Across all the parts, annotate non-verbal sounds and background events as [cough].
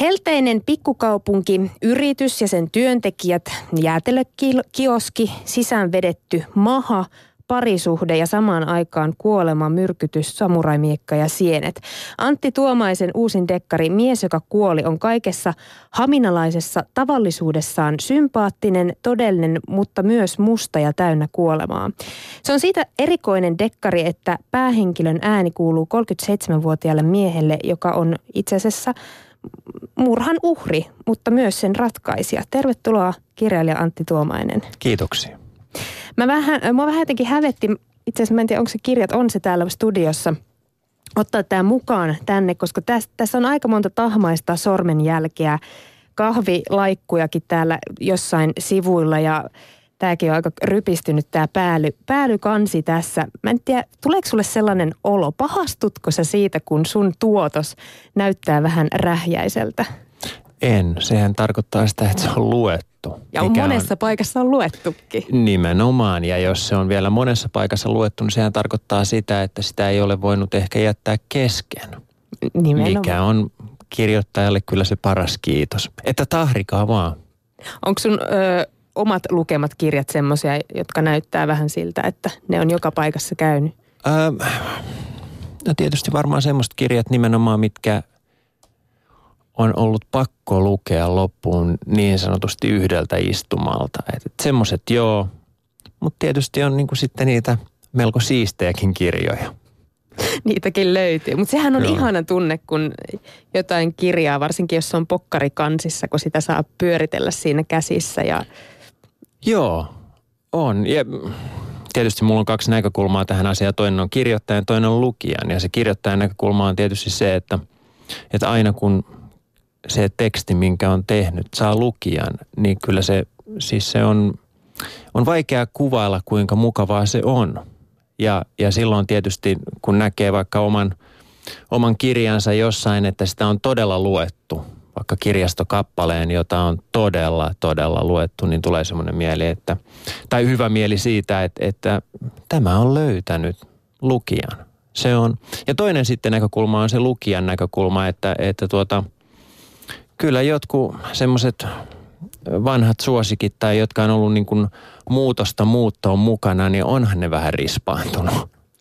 Helteinen pikkukaupunki, yritys ja sen työntekijät, jäätelökioski, sisään vedetty maha, parisuhde ja samaan aikaan kuolema, myrkytys, samuraimiekka ja sienet. Antti Tuomaisen uusin dekkari Mies, joka kuoli, on kaikessa haminalaisessa tavallisuudessaan sympaattinen, todellinen, mutta myös musta ja täynnä kuolemaa. Se on siitä erikoinen dekkari, että päähenkilön ääni kuuluu 37-vuotiaalle miehelle, joka on itse asiassa murhan uhri, mutta myös sen ratkaisija. Tervetuloa kirjailija Antti Tuomainen. Kiitoksia. Mä vähän, mä vähän jotenkin hävetti, itse asiassa mä en tiedä, onko se kirjat, on se täällä studiossa, ottaa tämä mukaan tänne, koska tässä, tässä on aika monta tahmaista sormenjälkeä, kahvilaikkujakin täällä jossain sivuilla ja tämäkin on aika rypistynyt tämä pääly, päälykansi tässä. Mä en tiedä, tuleeko sulle sellainen olo, pahastutko sä siitä, kun sun tuotos näyttää vähän rähjäiseltä? En. Sehän tarkoittaa sitä, että se on luettu. Ja on monessa on... paikassa on luettukin. Nimenomaan. Ja jos se on vielä monessa paikassa luettu, niin sehän tarkoittaa sitä, että sitä ei ole voinut ehkä jättää kesken. Nimenomaan. Mikä on kirjoittajalle kyllä se paras kiitos. Että tahrikaa vaan. Onko sun ö, omat lukemat kirjat semmoisia, jotka näyttää vähän siltä, että ne on joka paikassa käynyt? Öö, no tietysti varmaan semmoiset kirjat nimenomaan, mitkä on ollut pakko lukea loppuun niin sanotusti yhdeltä istumalta. Että et semmoiset joo, mutta tietysti on niinku sitten niitä melko siistejäkin kirjoja. [laughs] Niitäkin löytyy. Mutta sehän on Joo. ihana tunne, kun jotain kirjaa, varsinkin jos se on pokkarikansissa, kun sitä saa pyöritellä siinä käsissä. Ja... Joo, on. Ja tietysti mulla on kaksi näkökulmaa tähän asiaan. Toinen on kirjoittajan ja toinen on lukijan. Ja se kirjoittajan näkökulma on tietysti se, että, että aina kun se teksti, minkä on tehnyt, saa lukijan, niin kyllä se, siis se on, on vaikea kuvailla, kuinka mukavaa se on. Ja, ja silloin tietysti, kun näkee vaikka oman, oman kirjansa jossain, että sitä on todella luettu, vaikka kirjastokappaleen, jota on todella, todella luettu, niin tulee semmoinen mieli, että, tai hyvä mieli siitä, että, että tämä on löytänyt lukijan. Se on, ja toinen sitten näkökulma on se lukijan näkökulma, että, että tuota, kyllä jotkut semmoiset vanhat suosikit tai jotka on ollut niin kuin muutosta muuttoon mukana, niin onhan ne vähän rispaantunut.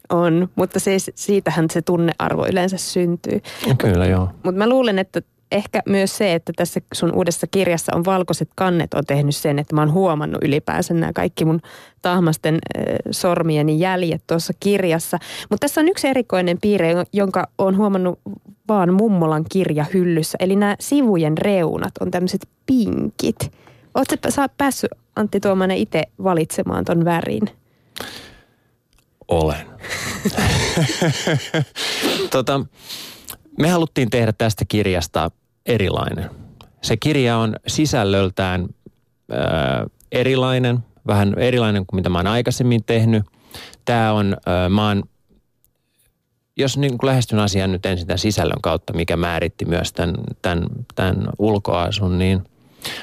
On, mutta se, siitähän se tunnearvo yleensä syntyy. Kyllä joo. Mutta mä luulen, että ehkä myös se, että tässä sun uudessa kirjassa on valkoiset kannet on tehnyt sen, että mä oon huomannut ylipäänsä nämä kaikki mun tahmasten äh, sormieni jäljet tuossa kirjassa. Mutta tässä on yksi erikoinen piirre, jonka on huomannut vaan mummolan kirjahyllyssä. Eli nämä sivujen reunat on tämmöiset pinkit. Oletko sä päässyt Antti Tuomanen itse valitsemaan ton värin? Olen. [laughs] tota, me haluttiin tehdä tästä kirjasta erilainen. Se kirja on sisällöltään ö, erilainen, vähän erilainen kuin mitä mä oon aikaisemmin tehnyt. Tämä on, ö, mä oon, jos niin kuin lähestyn asian nyt ensin tämän sisällön kautta, mikä määritti myös tämän, tämän, tämän ulkoasun, niin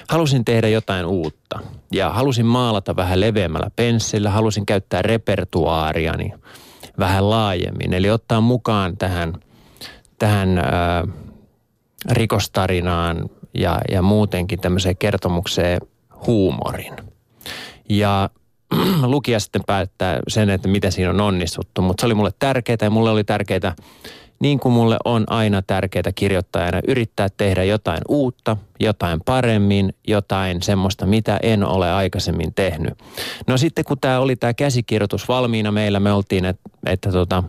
halusin tehdä jotain uutta. Ja halusin maalata vähän leveämmällä penssillä, halusin käyttää repertuaariani vähän laajemmin. Eli ottaa mukaan tähän, tähän ö, rikostarinaan ja, ja muutenkin tämmöiseen kertomukseen huumorin. Ja [clears throat] lukija sitten päättää sen, että mitä siinä on onnistuttu, mutta se oli mulle tärkeää ja mulle oli tärkeää, niin kuin mulle on aina tärkeää kirjoittajana, yrittää tehdä jotain uutta, jotain paremmin, jotain semmoista, mitä en ole aikaisemmin tehnyt. No sitten kun tämä oli tämä käsikirjoitus valmiina meillä, me oltiin, että, että tota,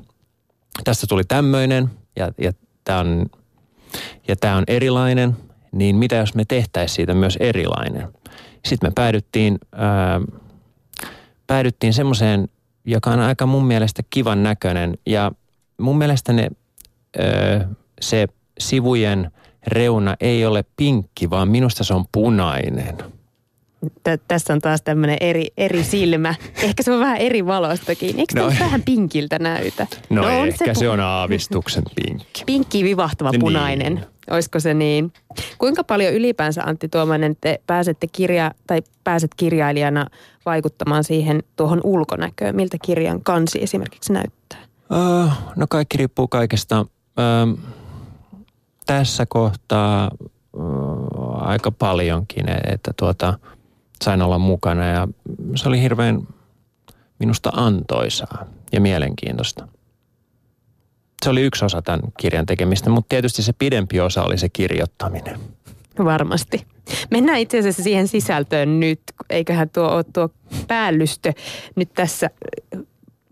tästä tuli tämmöinen ja, ja tämä on ja tämä on erilainen, niin mitä jos me tehtäisiin siitä myös erilainen? Sitten me päädyttiin, ää, päädyttiin semmoiseen, joka on aika mun mielestä kivan näköinen ja mun mielestä ne, ää, se sivujen reuna ei ole pinkki, vaan minusta se on punainen – tässä on taas tämmöinen eri, eri silmä. Ehkä se on vähän eri valostakin. Eikö no, vähän pinkiltä näytä? No, no on ehkä se, pu- se on aavistuksen pinkki. Pinkki vivahtava niin. punainen. Niin. Olisiko se niin? Kuinka paljon ylipäänsä Antti Tuomainen te pääsette kirja, tai pääset kirjailijana vaikuttamaan siihen tuohon ulkonäköön? Miltä kirjan kansi esimerkiksi näyttää? Uh, no kaikki riippuu kaikesta. Uh, tässä kohtaa aika paljonkin, että tuota, sain olla mukana ja se oli hirveän minusta antoisaa ja mielenkiintoista. Se oli yksi osa tämän kirjan tekemistä, mutta tietysti se pidempi osa oli se kirjoittaminen. Varmasti. Mennään itse asiassa siihen sisältöön nyt. Eiköhän tuo ole tuo päällystö nyt tässä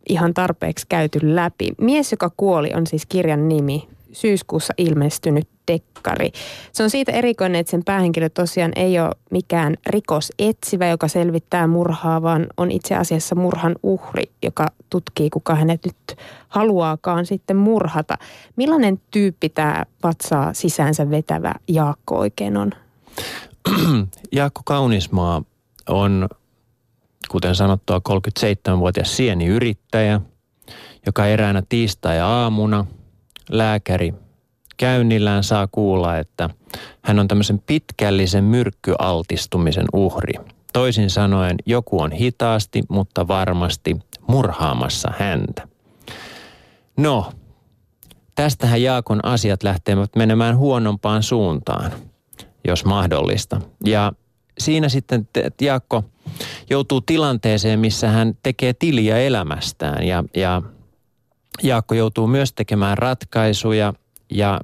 ihan tarpeeksi käyty läpi. Mies, joka kuoli, on siis kirjan nimi syyskuussa ilmestynyt dekkari. Se on siitä erikoinen, että sen päähenkilö tosiaan ei ole mikään rikosetsivä, joka selvittää murhaa, vaan on itse asiassa murhan uhri, joka tutkii, kuka hänet nyt haluaakaan sitten murhata. Millainen tyyppi tämä vatsaa sisäänsä vetävä Jaakko oikein on? [clears throat] Jaakko Kaunismaa on, kuten sanottua, 37-vuotias sieniyrittäjä, joka eräänä tiistai-aamuna – lääkäri käynnillään saa kuulla, että hän on tämmöisen pitkällisen myrkkyaltistumisen uhri. Toisin sanoen joku on hitaasti, mutta varmasti murhaamassa häntä. No, tästähän Jaakon asiat lähtevät menemään huonompaan suuntaan, jos mahdollista. Ja siinä sitten Jaakko joutuu tilanteeseen, missä hän tekee tiliä elämästään ja, ja Jaakko joutuu myös tekemään ratkaisuja ja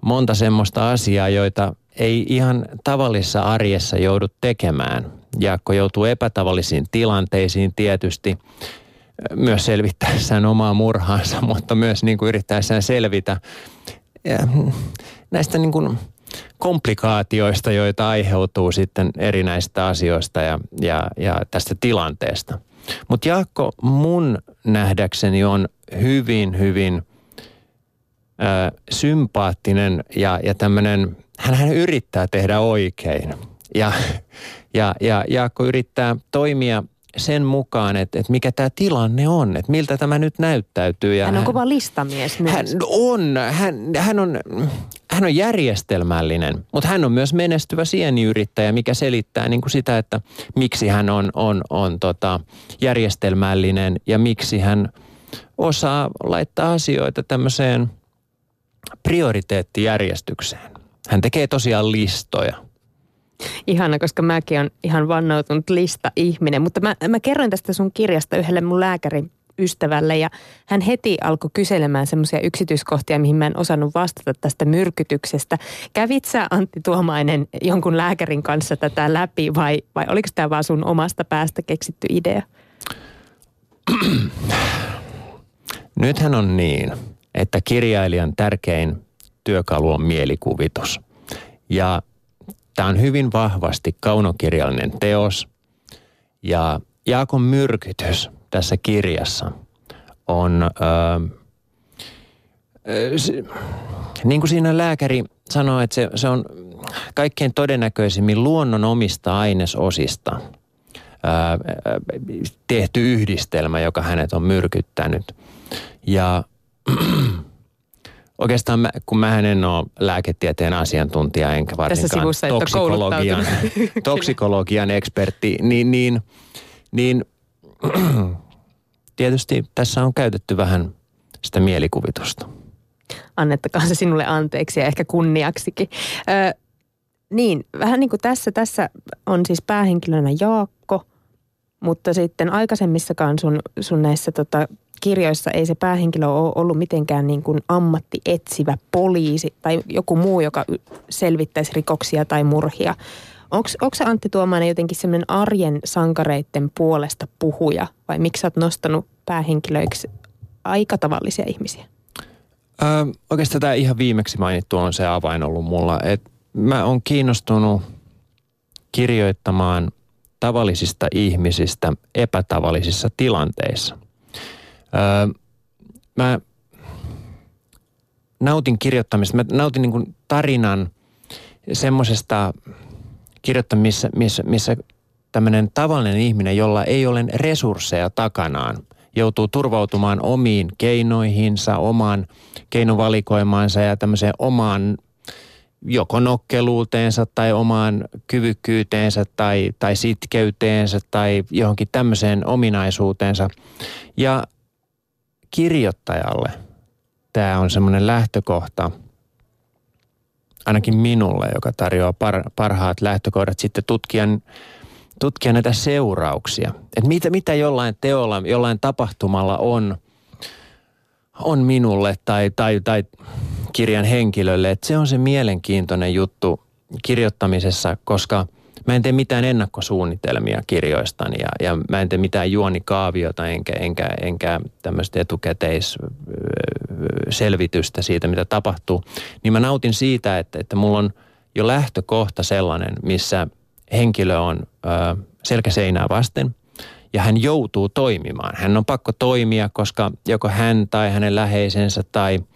monta semmoista asiaa, joita ei ihan tavallisessa arjessa joudu tekemään. Jaakko joutuu epätavallisiin tilanteisiin tietysti myös selvittäessään omaa murhaansa, [laughs] mutta myös niin kuin yrittäessään selvitä ja näistä niin kuin komplikaatioista, joita aiheutuu sitten erinäistä asioista ja, ja, ja tästä tilanteesta. Mutta Jaakko mun nähdäkseni on hyvin, hyvin ö, sympaattinen ja, ja tämmöinen, hän, hän yrittää tehdä oikein. Ja, ja, ja Jaakko yrittää toimia sen mukaan, että, että mikä tämä tilanne on, että miltä tämä nyt näyttäytyy. Ja hän on hän, kova listamies myös. Hän on, hän, hän on, hän on järjestelmällinen, mutta hän on myös menestyvä sieniyrittäjä, mikä selittää niin kuin sitä, että miksi hän on, on, on tota järjestelmällinen ja miksi hän – osaa laittaa asioita tämmöiseen prioriteettijärjestykseen. Hän tekee tosiaan listoja. Ihana, koska mäkin on ihan vannoutunut lista-ihminen. Mutta mä, mä kerroin tästä sun kirjasta yhdelle mun lääkärin ystävälle ja hän heti alkoi kyselemään semmoisia yksityiskohtia, mihin mä en osannut vastata tästä myrkytyksestä. Kävit sä Antti Tuomainen jonkun lääkärin kanssa tätä läpi vai, vai oliko tämä vaan sun omasta päästä keksitty idea? [clears throat] Nythän on niin, että kirjailijan tärkein työkalu on mielikuvitus. Ja tämä on hyvin vahvasti kaunokirjallinen teos. Ja Jaakon myrkytys tässä kirjassa on, äh, se, niin kuin siinä lääkäri sanoi, että se, se on kaikkein todennäköisimmin luonnon omista ainesosista – tehty yhdistelmä, joka hänet on myrkyttänyt. Ja [clears throat] oikeastaan mä, kun mä en ole lääketieteen asiantuntija, enkä varsinkaan toksikologian, [laughs] toksikologian ekspertti, niin, niin, niin [clears throat] tietysti tässä on käytetty vähän sitä mielikuvitusta. Annettakaa se sinulle anteeksi ja ehkä kunniaksikin. Ö, niin, vähän niin kuin tässä, tässä on siis päähenkilönä Jaakko, mutta sitten aikaisemmissakaan sun, sun näissä tota, kirjoissa ei se päähenkilö ole ollut mitenkään niin kuin ammattietsivä poliisi tai joku muu, joka selvittäisi rikoksia tai murhia. Onko Antti Tuomainen jotenkin semmoinen arjen sankareiden puolesta puhuja vai miksi sä oot nostanut päähenkilöiksi aika tavallisia ihmisiä? Öö, oikeastaan tämä ihan viimeksi mainittu on se avain ollut mulla, että mä oon kiinnostunut kirjoittamaan tavallisista ihmisistä epätavallisissa tilanteissa. Öö, mä nautin kirjoittamista, mä nautin niin tarinan semmoisesta kirjoittamista, missä, missä tämmöinen tavallinen ihminen, jolla ei ole resursseja takanaan, joutuu turvautumaan omiin keinoihinsa, omaan keinovalikoimaansa ja tämmöiseen omaan joko nokkeluuteensa tai omaan kyvykkyyteensä tai, tai sitkeyteensä tai johonkin tämmöiseen ominaisuuteensa. Ja kirjoittajalle tämä on semmoinen lähtökohta ainakin minulle, joka tarjoaa par, parhaat lähtökohdat sitten tutkijan, tutkia näitä seurauksia. Että mitä, mitä jollain teolla, jollain tapahtumalla on, on minulle tai, tai, tai kirjan henkilölle. Että se on se mielenkiintoinen juttu kirjoittamisessa, koska mä en tee mitään ennakkosuunnitelmia kirjoistani ja, ja mä en tee mitään juonikaaviota enkä, enkä, enkä tämmöistä etukäteisselvitystä siitä, mitä tapahtuu. Niin mä nautin siitä, että, että mulla on jo lähtökohta sellainen, missä henkilö on ö, selkäseinää vasten ja hän joutuu toimimaan. Hän on pakko toimia, koska joko hän tai hänen läheisensä tai –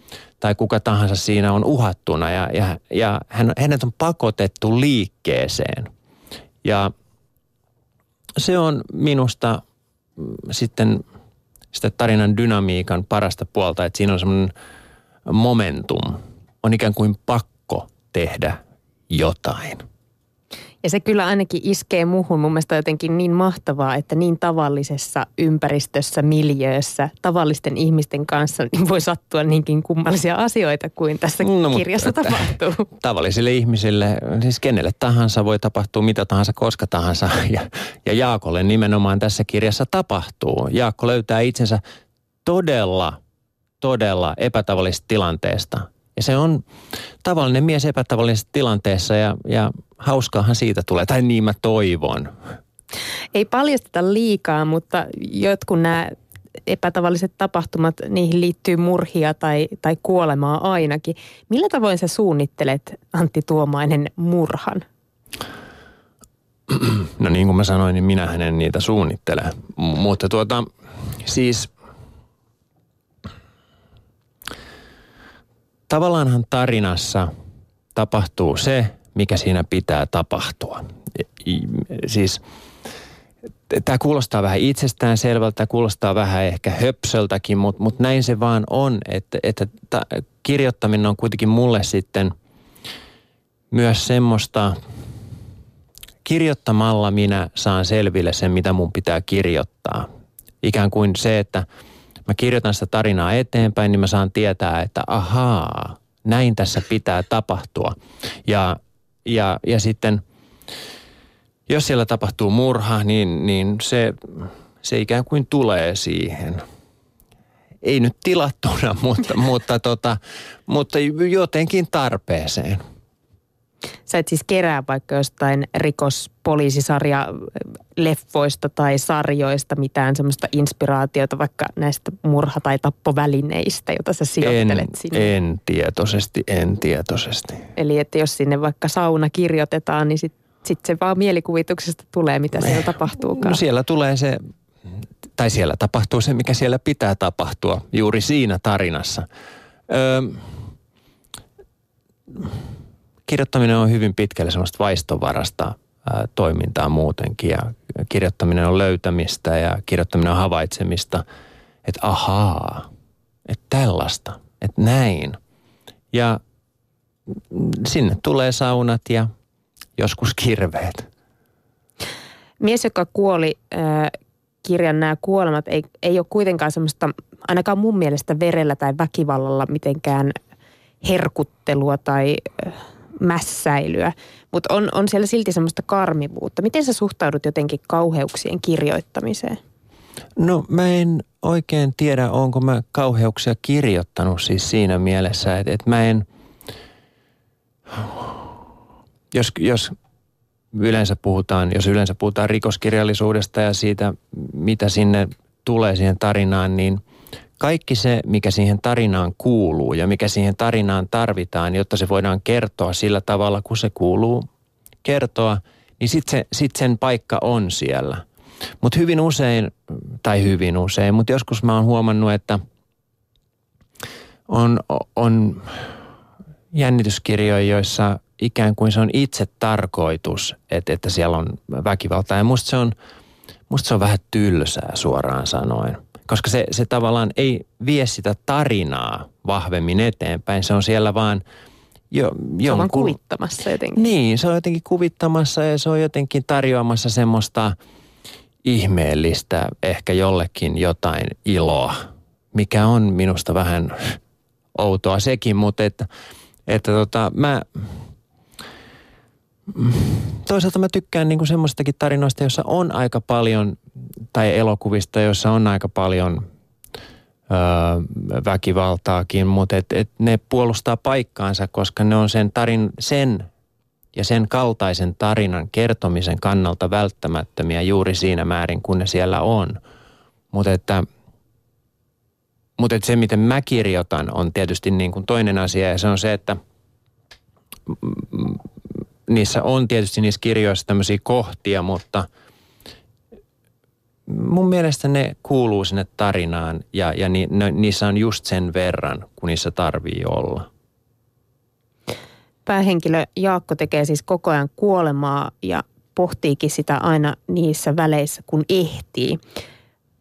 tai kuka tahansa siinä on uhattuna ja, ja, ja hän, hänet on pakotettu liikkeeseen. Ja se on minusta mm, sitten sitä tarinan dynamiikan parasta puolta, että siinä on semmoinen momentum. On ikään kuin pakko tehdä jotain. Ja se kyllä ainakin iskee muuhun mun mielestä jotenkin niin mahtavaa, että niin tavallisessa ympäristössä, miljöössä, tavallisten ihmisten kanssa niin voi sattua niinkin kummallisia asioita kuin tässä no, kirjassa mutta, tapahtuu. Tavallisille ihmisille, siis kenelle tahansa voi tapahtua mitä tahansa, koska tahansa. [laughs] Ja, ja Jaakolle nimenomaan tässä kirjassa tapahtuu. Jaakko löytää itsensä todella, todella epätavallisesta tilanteesta – ja se on tavallinen mies epätavallisessa tilanteessa ja, ja hauskaahan siitä tulee, tai niin mä toivon. Ei paljasteta liikaa, mutta jotkut nämä epätavalliset tapahtumat, niihin liittyy murhia tai, tai kuolemaa ainakin. Millä tavoin sä suunnittelet, Antti Tuomainen, murhan? [clears throat] No niin kuin mä sanoin, niin minä en niitä suunnittele. M- mutta tuota, siis tavallaanhan tarinassa tapahtuu se, mikä siinä pitää tapahtua. Siis tämä kuulostaa vähän itsestään selvältä, kuulostaa vähän ehkä höpsöltäkin, mutta, mutta näin se vaan on, että, että ta, kirjoittaminen on kuitenkin mulle sitten myös semmoista, kirjoittamalla minä saan selville sen, mitä mun pitää kirjoittaa. Ikään kuin se, että mä kirjoitan sitä tarinaa eteenpäin, niin mä saan tietää, että ahaa, näin tässä pitää tapahtua. Ja ja, ja sitten jos siellä tapahtuu murha, niin, niin se, se ikään kuin tulee siihen. Ei nyt tilattuna, [laughs] mutta, mutta, tota, mutta jotenkin tarpeeseen. Sä et siis kerää vaikka jostain rikospoliisisarja leffoista tai sarjoista mitään semmoista inspiraatiota vaikka näistä murha- tai tappovälineistä, jota sä sijoittelet en, sinne? En tietoisesti, en tietoisesti. Eli että jos sinne vaikka sauna kirjoitetaan, niin sitten sit se vaan mielikuvituksesta tulee, mitä siellä tapahtuukaan. No siellä tulee se, tai siellä tapahtuu se, mikä siellä pitää tapahtua juuri siinä tarinassa. Öö, kirjoittaminen on hyvin pitkälle semmoista vaistovarasta toimintaa muutenkin ja kirjoittaminen on löytämistä ja kirjoittaminen on havaitsemista, että ahaa, että tällaista, että näin. Ja sinne tulee saunat ja joskus kirveet. Mies, joka kuoli, kirjan nämä kuolemat, ei, ei ole kuitenkaan semmoista, ainakaan mun mielestä verellä tai väkivallalla mitenkään herkuttelua tai mässäilyä, mutta on, on siellä silti semmoista karmivuutta. Miten sä suhtaudut jotenkin kauheuksien kirjoittamiseen? No mä en oikein tiedä, onko mä kauheuksia kirjoittanut siis siinä mielessä, että, että mä en, jos, jos yleensä puhutaan, jos yleensä puhutaan rikoskirjallisuudesta ja siitä, mitä sinne tulee siihen tarinaan, niin – kaikki se, mikä siihen tarinaan kuuluu ja mikä siihen tarinaan tarvitaan, jotta se voidaan kertoa sillä tavalla, kun se kuuluu kertoa, niin sitten se, sit sen paikka on siellä. Mutta hyvin usein, tai hyvin usein, mutta joskus mä oon huomannut, että on, on jännityskirjoja, joissa ikään kuin se on itse tarkoitus, että, että siellä on väkivaltaa. Ja musta se on, musta se on vähän tylsää suoraan sanoen koska se, se tavallaan ei vie sitä tarinaa vahvemmin eteenpäin. Se on siellä vaan jo, se on kuvittamassa jotenkin. Niin, se on jotenkin kuvittamassa ja se on jotenkin tarjoamassa semmoista ihmeellistä, ehkä jollekin jotain iloa, mikä on minusta vähän outoa sekin, mutta että, että tota, mä, toisaalta mä tykkään niin semmoistakin tarinoista, jossa on aika paljon, tai elokuvista, joissa on aika paljon öö, väkivaltaakin, mutta et, et ne puolustaa paikkaansa, koska ne on sen, tarin, sen ja sen kaltaisen tarinan kertomisen kannalta välttämättömiä juuri siinä määrin, kun ne siellä on. Mutta että, mutta että se, miten mä kirjoitan, on tietysti niin kuin toinen asia ja se on se, että niissä on tietysti niissä kirjoissa tämmöisiä kohtia, mutta mun mielestä ne kuuluu sinne tarinaan ja, ja ni, ne, niissä on just sen verran, kun niissä tarvii olla. Päähenkilö Jaakko tekee siis koko ajan kuolemaa ja pohtiikin sitä aina niissä väleissä, kun ehtii.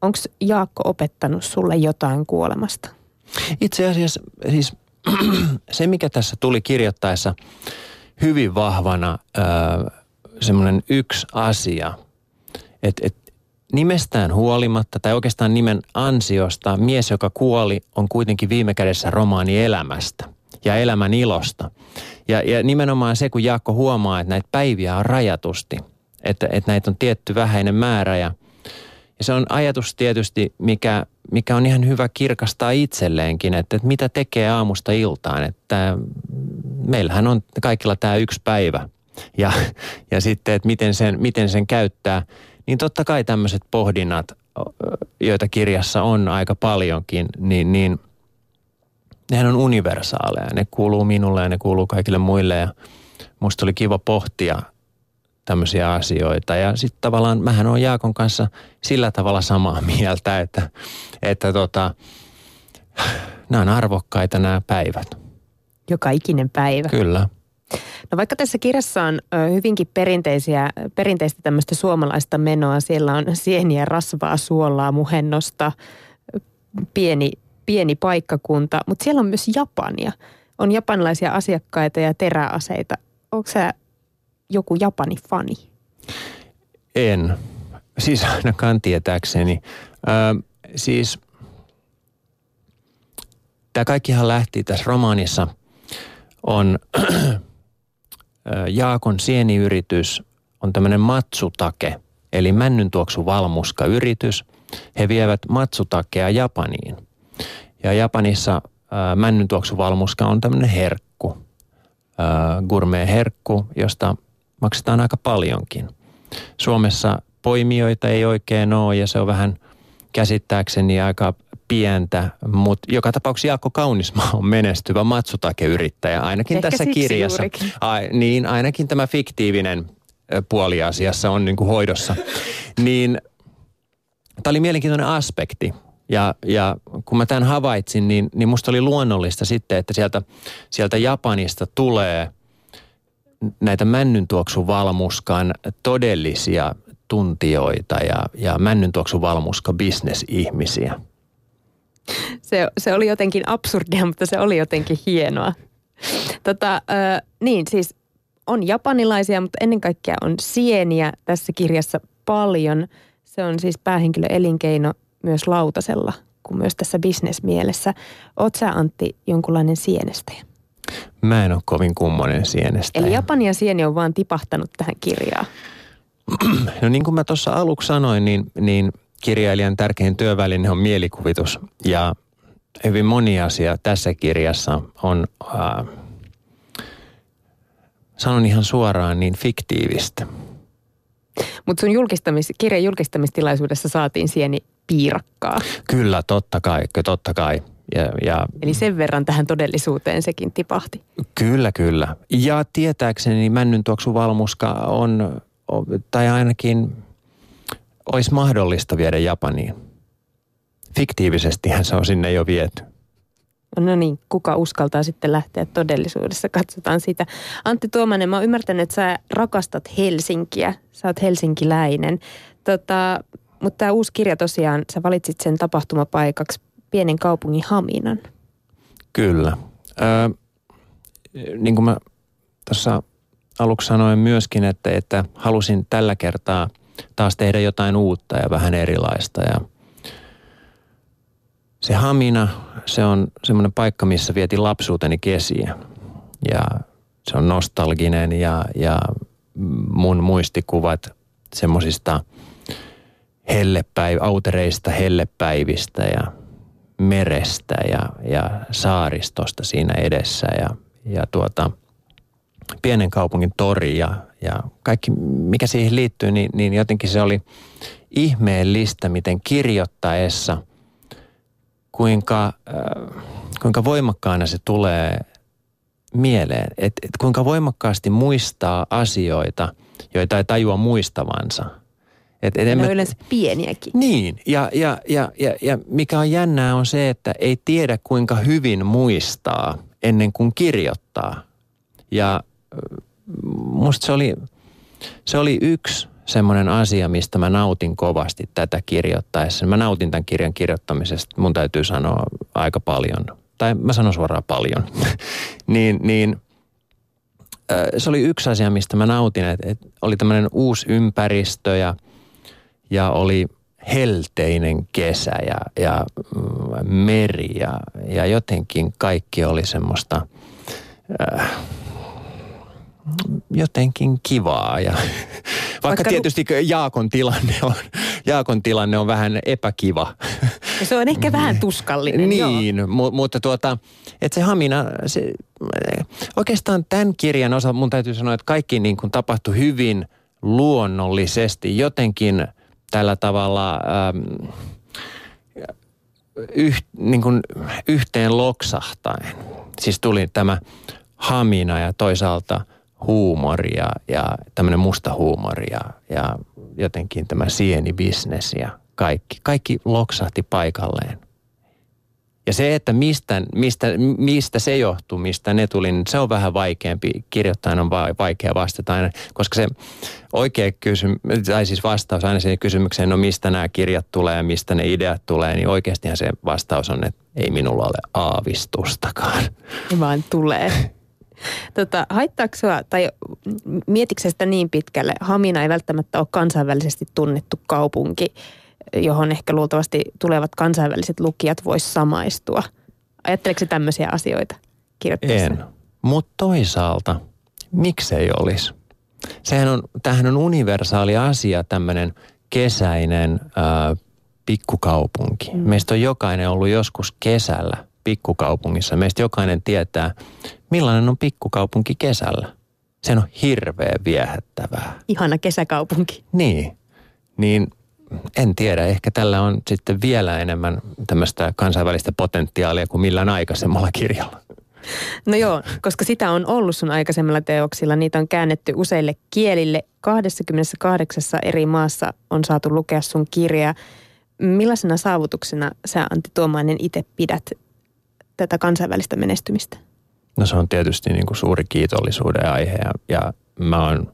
Onko Jaakko opettanut sulle jotain kuolemasta? Itse asiassa siis [clears throat] se, mikä tässä tuli kirjoittaessa hyvin vahvana semmoinen yksi asia, että et nimestään huolimatta tai oikeastaan nimen ansiosta mies, joka kuoli, on kuitenkin viime kädessä romaani elämästä ja elämän ilosta. Ja, ja nimenomaan se, kun Jaakko huomaa, että näitä päiviä on rajatusti, että, että näitä on tietty vähäinen määrä ja, ja se on ajatus tietysti, mikä, mikä on ihan hyvä kirkastaa itselleenkin, että, että mitä tekee aamusta iltaan, että meillähän on kaikilla tämä yksi päivä. Ja, [laughs] ja sitten, että miten sen, miten sen käyttää, niin totta kai tämmöiset pohdinnat, joita kirjassa on aika paljonkin, niin, niin nehän on universaaleja. Ne kuuluu minulle ja ne kuuluu kaikille muille. Ja musta oli kiva pohtia tämmöisiä asioita. Ja sitten tavallaan mähän on Jaakon kanssa sillä tavalla samaa [laughs] mieltä, että, että tota, nämä on arvokkaita nämä päivät. Joka ikinen päivä. Kyllä. No vaikka tässä kirjassa on hyvinkin perinteisiä, perinteistä tämmöistä suomalaista menoa, siellä on sieniä, rasvaa, suolaa, muhennosta, pieni, pieni paikkakunta, mutta siellä on myös Japania. On japanilaisia asiakkaita ja teräaseita. Onko sä joku Japani-fani? En. Siis ainakaan tietääkseni. Ö, siis tämä kaikkihan lähti tässä romaanissa on [clears throat] Jaakon sieniyritys on tämmöinen matsutake, eli männyntuoksu valmuska yritys. He vievät matsutakea Japaniin. Ja Japanissa männyntuoksu valmuska on tämmöinen herkku, gourmet herkku, josta maksetaan aika paljonkin. Suomessa poimijoita ei oikein ole ja se on vähän käsittääkseni aika pientä, mutta joka tapauksessa Jaakko Kaunismaa [laughs] on menestyvä matsutakeyrittäjä, ainakin Ehkä tässä kirjassa. A, niin, ainakin tämä fiktiivinen puoli asiassa on niin kuin hoidossa. Niin tämä oli mielenkiintoinen aspekti. Ja, ja kun mä tämän havaitsin, niin, niin musta oli luonnollista sitten, että sieltä, sieltä Japanista tulee näitä männyntuoksuvalmuskan todellisia tuntijoita ja, ja männyntuoksuvalmuska bisnesihmisiä se, se oli jotenkin absurdia, mutta se oli jotenkin hienoa. Tota, äh, niin, siis on japanilaisia, mutta ennen kaikkea on sieniä tässä kirjassa paljon. Se on siis päähenkilö elinkeino myös lautasella kuin myös tässä bisnesmielessä. Oot sä Antti jonkunlainen sienestäjä? Mä en ole kovin kummonen sienestäjä. Eli Japania sieni on vaan tipahtanut tähän kirjaan. [clears throat] No niin kuin mä tuossa aluksi sanoin, niin, niin kirjailijan tärkein työväline on mielikuvitus. Ja hyvin moni asia tässä kirjassa on, äh, sanon ihan suoraan, niin fiktiivistä. Mutta sun julkistamis, kirjan julkistamistilaisuudessa saatiin sieni piirakkaa. Kyllä, totta kai, totta kai. Ja, ja, Eli sen verran tähän todellisuuteen sekin tipahti. Kyllä, kyllä. Ja tietääkseni männyn valmuska on, tai ainakin olisi mahdollista viedä Japaniin. Fiktiivisestihän se on sinne jo viety. No niin, kuka uskaltaa sitten lähteä todellisuudessa, katsotaan sitä. Antti Tuomanen, mä oon ymmärtänyt, että sä rakastat Helsinkiä, sä oot helsinkiläinen. Tota, mutta tämä uusi kirja tosiaan, sä valitsit sen tapahtumapaikaksi pienen kaupungin Haminan. Kyllä. Ö, niin kuin mä tuossa aluksi sanoin myöskin, että, että halusin tällä kertaa taas tehdä jotain uutta ja vähän erilaista ja – se Hamina, se on semmoinen paikka, missä vietin lapsuuteni kesiä. ja se on nostalginen ja, ja mun muistikuvat semmoisista hellepäiv- autereista hellepäivistä ja merestä ja, ja saaristosta siinä edessä ja, ja tuota, pienen kaupungin tori ja, ja kaikki, mikä siihen liittyy, niin, niin jotenkin se oli ihmeellistä, miten kirjoittaessa, kuinka, äh, kuinka voimakkaana se tulee mieleen, että et kuinka voimakkaasti muistaa asioita, joita ei tajua muistavansa. Et, ne on yleensä pieniäkin. Niin, ja, ja, ja, ja, ja mikä on jännää on se, että ei tiedä kuinka hyvin muistaa ennen kuin kirjoittaa. Ja musta se oli, se oli yksi semmoinen asia, mistä mä nautin kovasti tätä kirjoittaessa. Mä nautin tämän kirjan kirjoittamisesta, mun täytyy sanoa aika paljon. Tai mä sanon suoraan paljon. [laughs] niin, niin se oli yksi asia, mistä mä nautin, että oli tämmöinen uusi ympäristö ja, ja oli helteinen kesä ja, ja mm, meri ja, ja jotenkin kaikki oli semmoista äh, jotenkin kivaa. Ja, [laughs] vaikka, vaikka tietysti Jaakon tilanne on, Jaakon tilanne on vähän epäkiva. Ja se on ehkä vähän [laughs] tuskallinen. niin, mu- mutta tuota, että se Hamina, se, oikeastaan tämän kirjan osa mun täytyy sanoa, että kaikki niin kuin tapahtui hyvin luonnollisesti, jotenkin tällä tavalla ähm, yh, niin kuin yhteen loksahtaen. Siis tuli tämä Hamina ja toisaalta – huumori ja, ja tämmöinen musta huumori ja, ja jotenkin tämä sienibisnes ja kaikki. Kaikki loksahti paikalleen. Ja se, että mistä, mistä, mistä se johtuu, mistä ne tuli, niin se on vähän vaikeampi. Kirjoittajan on vaikea vastata aina, koska se oikea kysymys, tai siis vastaus aina siihen kysymykseen, no mistä nämä kirjat tulee mistä ne ideat tulee, niin oikeastihan se vastaus on, että ei minulla ole aavistustakaan. Vaan tulee. Tota, haittaako sua, tai mietitkö sitä niin pitkälle? Hamina ei välttämättä ole kansainvälisesti tunnettu kaupunki, johon ehkä luultavasti tulevat kansainväliset lukijat vois samaistua. Ajatteleeko tämmöisiä asioita kirjoittaessa? En, mutta toisaalta miksei olisi? Sehän on, tämähän on universaali asia, tämmöinen kesäinen ää, pikkukaupunki. Mm. Meistä on jokainen ollut joskus kesällä pikkukaupungissa. Meistä jokainen tietää, millainen on pikkukaupunki kesällä. Se on hirveän viehättävää. Ihana kesäkaupunki. Niin, niin en tiedä, ehkä tällä on sitten vielä enemmän tämmöistä kansainvälistä potentiaalia kuin millään aikaisemmalla kirjalla. No joo, koska sitä on ollut sun aikaisemmilla teoksilla. Niitä on käännetty useille kielille. 28 eri maassa on saatu lukea sun kirjaa. Millaisena saavutuksena sä Antti Tuomainen itse pidät tätä kansainvälistä menestymistä? No se on tietysti niin kuin suuri kiitollisuuden aihe ja, ja mä oon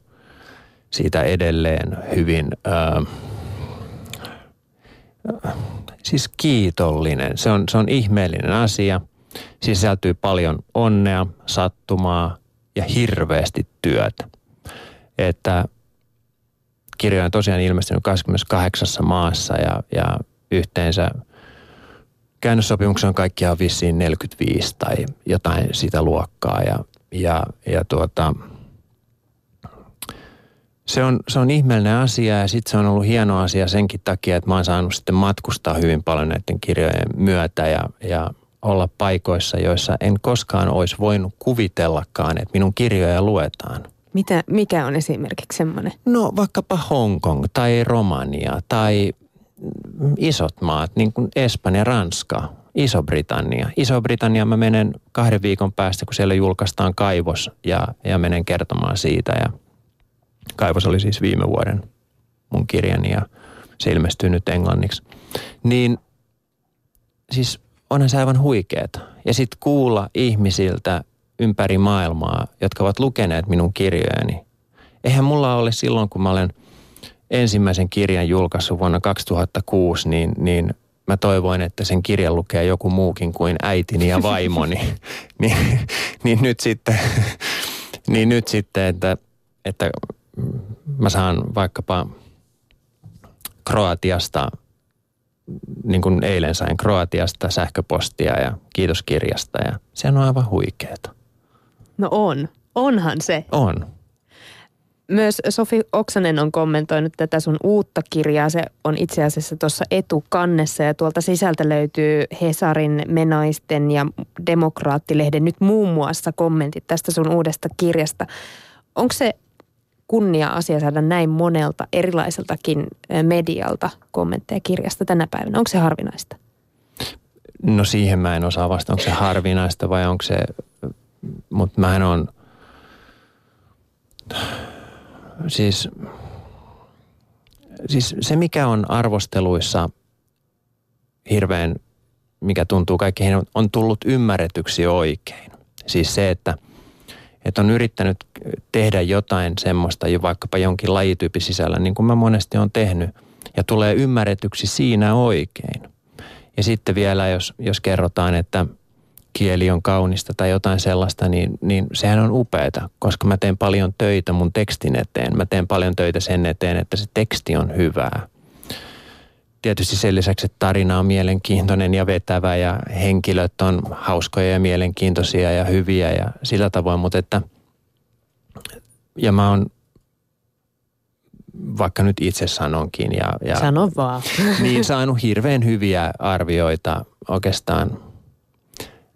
siitä edelleen hyvin äh, siis kiitollinen. Se on, se on ihmeellinen asia. Sisältyy paljon onnea, sattumaa ja hirveästi työtä. Että kirjoja on tosiaan ilmestynyt 28 maassa ja, ja yhteensä – käännössopimuksen on kaikkiaan vissiin 45 tai jotain sitä luokkaa ja, ja, ja tuota, se on, se on ihmeellinen asia ja sitten se on ollut hieno asia senkin takia, että mä oon saanut sitten matkustaa hyvin paljon näiden kirjojen myötä ja, ja olla paikoissa, joissa en koskaan olisi voinut kuvitellakaan, että minun kirjoja luetaan. Mitä, mikä on esimerkiksi semmoinen? No vaikkapa Hongkong tai Romania tai isot maat, niin kuin Espanja, Ranska, Iso-Britannia. Iso-Britannia mä menen kahden viikon päästä, kun siellä julkaistaan kaivos ja, ja menen kertomaan siitä. Ja kaivos oli siis viime vuoden mun kirjani ja se ilmestyy nyt englanniksi. Niin siis onhan se aivan huikeeta. Ja sitten kuulla ihmisiltä ympäri maailmaa, jotka ovat lukeneet minun kirjojani. Eihän mulla ole silloin, kun mä olen – ensimmäisen kirjan julkaissut vuonna 2006, niin, niin mä toivoin, että sen kirjan lukee joku muukin kuin äitini ja vaimoni. [laughs] niin, niin nyt sitten, niin nyt sitten että, että mä saan vaikkapa Kroatiasta, niin kuin eilen sain Kroatiasta sähköpostia ja kiitoskirjasta ja se on aivan huikeeta. No on. Onhan se. On. Myös Sofi Oksanen on kommentoinut tätä sun uutta kirjaa. Se on itse asiassa tuossa etukannessa ja tuolta sisältä löytyy Hesarin, Menaisten ja Demokraattilehden nyt muun muassa kommentit tästä sun uudesta kirjasta. Onko se kunnia-asia saada näin monelta erilaiseltakin medialta kommentteja kirjasta tänä päivänä? Onko se harvinaista? No siihen mä en osaa vastata, onko se harvinaista vai onko se, mutta mähän on, siis, siis se mikä on arvosteluissa hirveän, mikä tuntuu kaikkein, on tullut ymmärretyksi oikein. Siis se, että, että on yrittänyt tehdä jotain semmoista jo vaikkapa jonkin lajityypin sisällä, niin kuin mä monesti on tehnyt, ja tulee ymmärretyksi siinä oikein. Ja sitten vielä, jos, jos kerrotaan, että kieli on kaunista tai jotain sellaista, niin, niin sehän on upeeta, koska mä teen paljon töitä mun tekstin eteen. Mä teen paljon töitä sen eteen, että se teksti on hyvää. Tietysti sen lisäksi, että tarina on mielenkiintoinen ja vetävä ja henkilöt on hauskoja ja mielenkiintoisia ja hyviä ja sillä tavoin, mutta että ja mä oon vaikka nyt itse sanonkin. Ja, ja Sano vaan. Niin saanut hirveän hyviä arvioita oikeastaan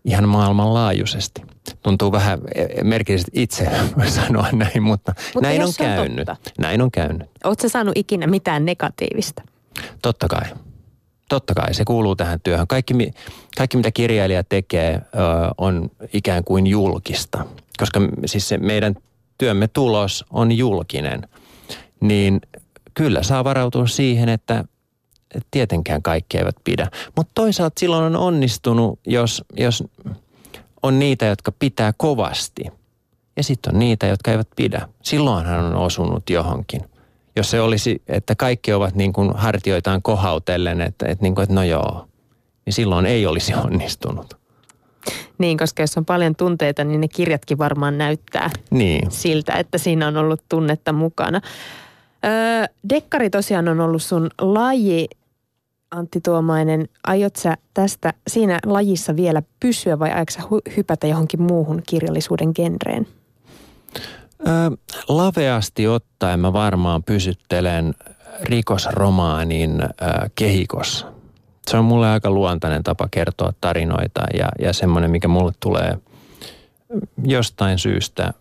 ihan maailmanlaajuisesti. Tuntuu vähän merkillisesti itse [laughs] sanoa näin, mutta, mutta näin on käynyt. On näin on käynyt. Oletko saanut ikinä mitään negatiivista? Totta kai. Totta kai, se kuuluu tähän työhön. Kaikki, kaikki mitä kirjailija tekee, on ikään kuin julkista. Koska siis se meidän työmme tulos on julkinen – niin kyllä saa varautua siihen, että tietenkään kaikki eivät pidä. Mutta toisaalta silloin on onnistunut, jos, jos on niitä, jotka pitää kovasti. Ja sitten on niitä, jotka eivät pidä. Silloinhan on osunut johonkin. Jos se olisi, että kaikki ovat niin kuin hartioitaan kohautellen, että, että, niin kuin, että no joo, niin silloin ei olisi onnistunut. Niin, koska jos on paljon tunteita, niin ne kirjatkin varmaan näyttää niin. siltä, että siinä on ollut tunnetta mukana. Öö, dekkari tosiaan on ollut sun laji, Antti Tuomainen. Aiot sä tästä siinä lajissa vielä pysyä vai aiotko hypätä johonkin muuhun kirjallisuuden genreen? Öö, laveasti ottaen mä varmaan pysyttelen rikosromaanin öö, kehikossa. Se on mulle aika luontainen tapa kertoa tarinoita ja, ja semmoinen, mikä mulle tulee jostain syystä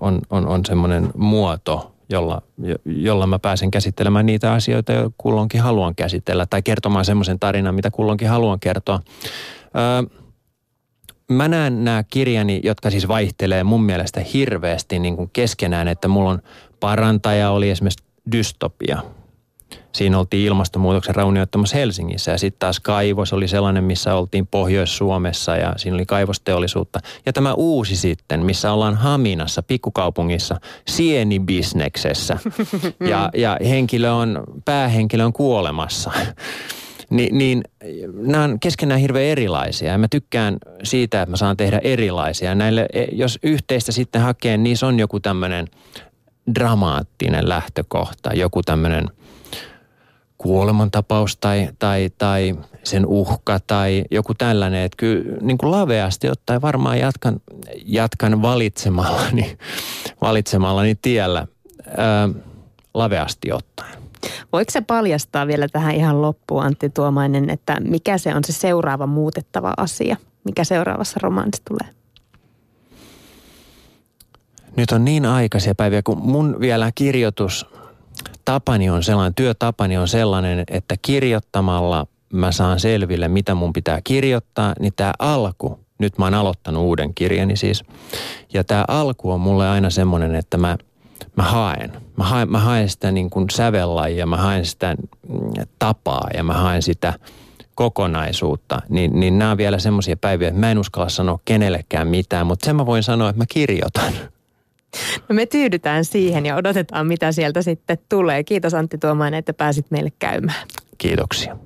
on, on, on semmoinen muoto, jolla, jolla mä pääsen käsittelemään niitä asioita, joita kulloinkin haluan käsitellä, tai kertomaan semmoisen tarinan, mitä kulloinkin haluan kertoa. Öö, mä näen nämä kirjani, jotka siis vaihtelee mun mielestä hirveästi niin kuin keskenään, että mulla on parantaja oli esimerkiksi dystopia – Siinä oltiin ilmastonmuutoksen raunioittamassa Helsingissä ja sitten taas kaivos oli sellainen, missä oltiin Pohjois-Suomessa ja siinä oli kaivosteollisuutta. Ja tämä uusi sitten, missä ollaan Haminassa, pikkukaupungissa, sienibisneksessä [laughs] ja, ja henkilö on, päähenkilö on kuolemassa. Ni, niin nämä on keskenään hirveän erilaisia ja mä tykkään siitä, että mä saan tehdä erilaisia. Näille, e, jos yhteistä sitten hakee, niin se on joku tämmöinen dramaattinen lähtökohta, joku tämmöinen – kuolemantapaus tai, tai, tai sen uhka tai joku tällainen. Että kyllä niin kuin laveasti ottaen varmaan jatkan, jatkan valitsemallani, valitsemallani tiellä ää, laveasti ottaen. Voiko se paljastaa vielä tähän ihan loppuun Antti Tuomainen, että mikä se on se seuraava muutettava asia? Mikä seuraavassa romaanissa tulee? Nyt on niin aikaisia päiviä, kun mun vielä kirjoitus – tapani on sellainen, työtapani on sellainen, että kirjoittamalla mä saan selville, mitä mun pitää kirjoittaa, niin tämä alku, nyt mä oon aloittanut uuden kirjani siis, ja tämä alku on mulle aina semmoinen, että mä, mä haen. Mä haen, mä haen sitä niin kuin sävellajia, mä haen sitä mm, tapaa ja mä haen sitä kokonaisuutta, niin, niin nämä on vielä semmoisia päiviä, että mä en uskalla sanoa kenellekään mitään, mutta sen mä voin sanoa, että mä kirjoitan. No me tyydytään siihen ja odotetaan, mitä sieltä sitten tulee. Kiitos Antti Tuomainen, että pääsit meille käymään. Kiitoksia.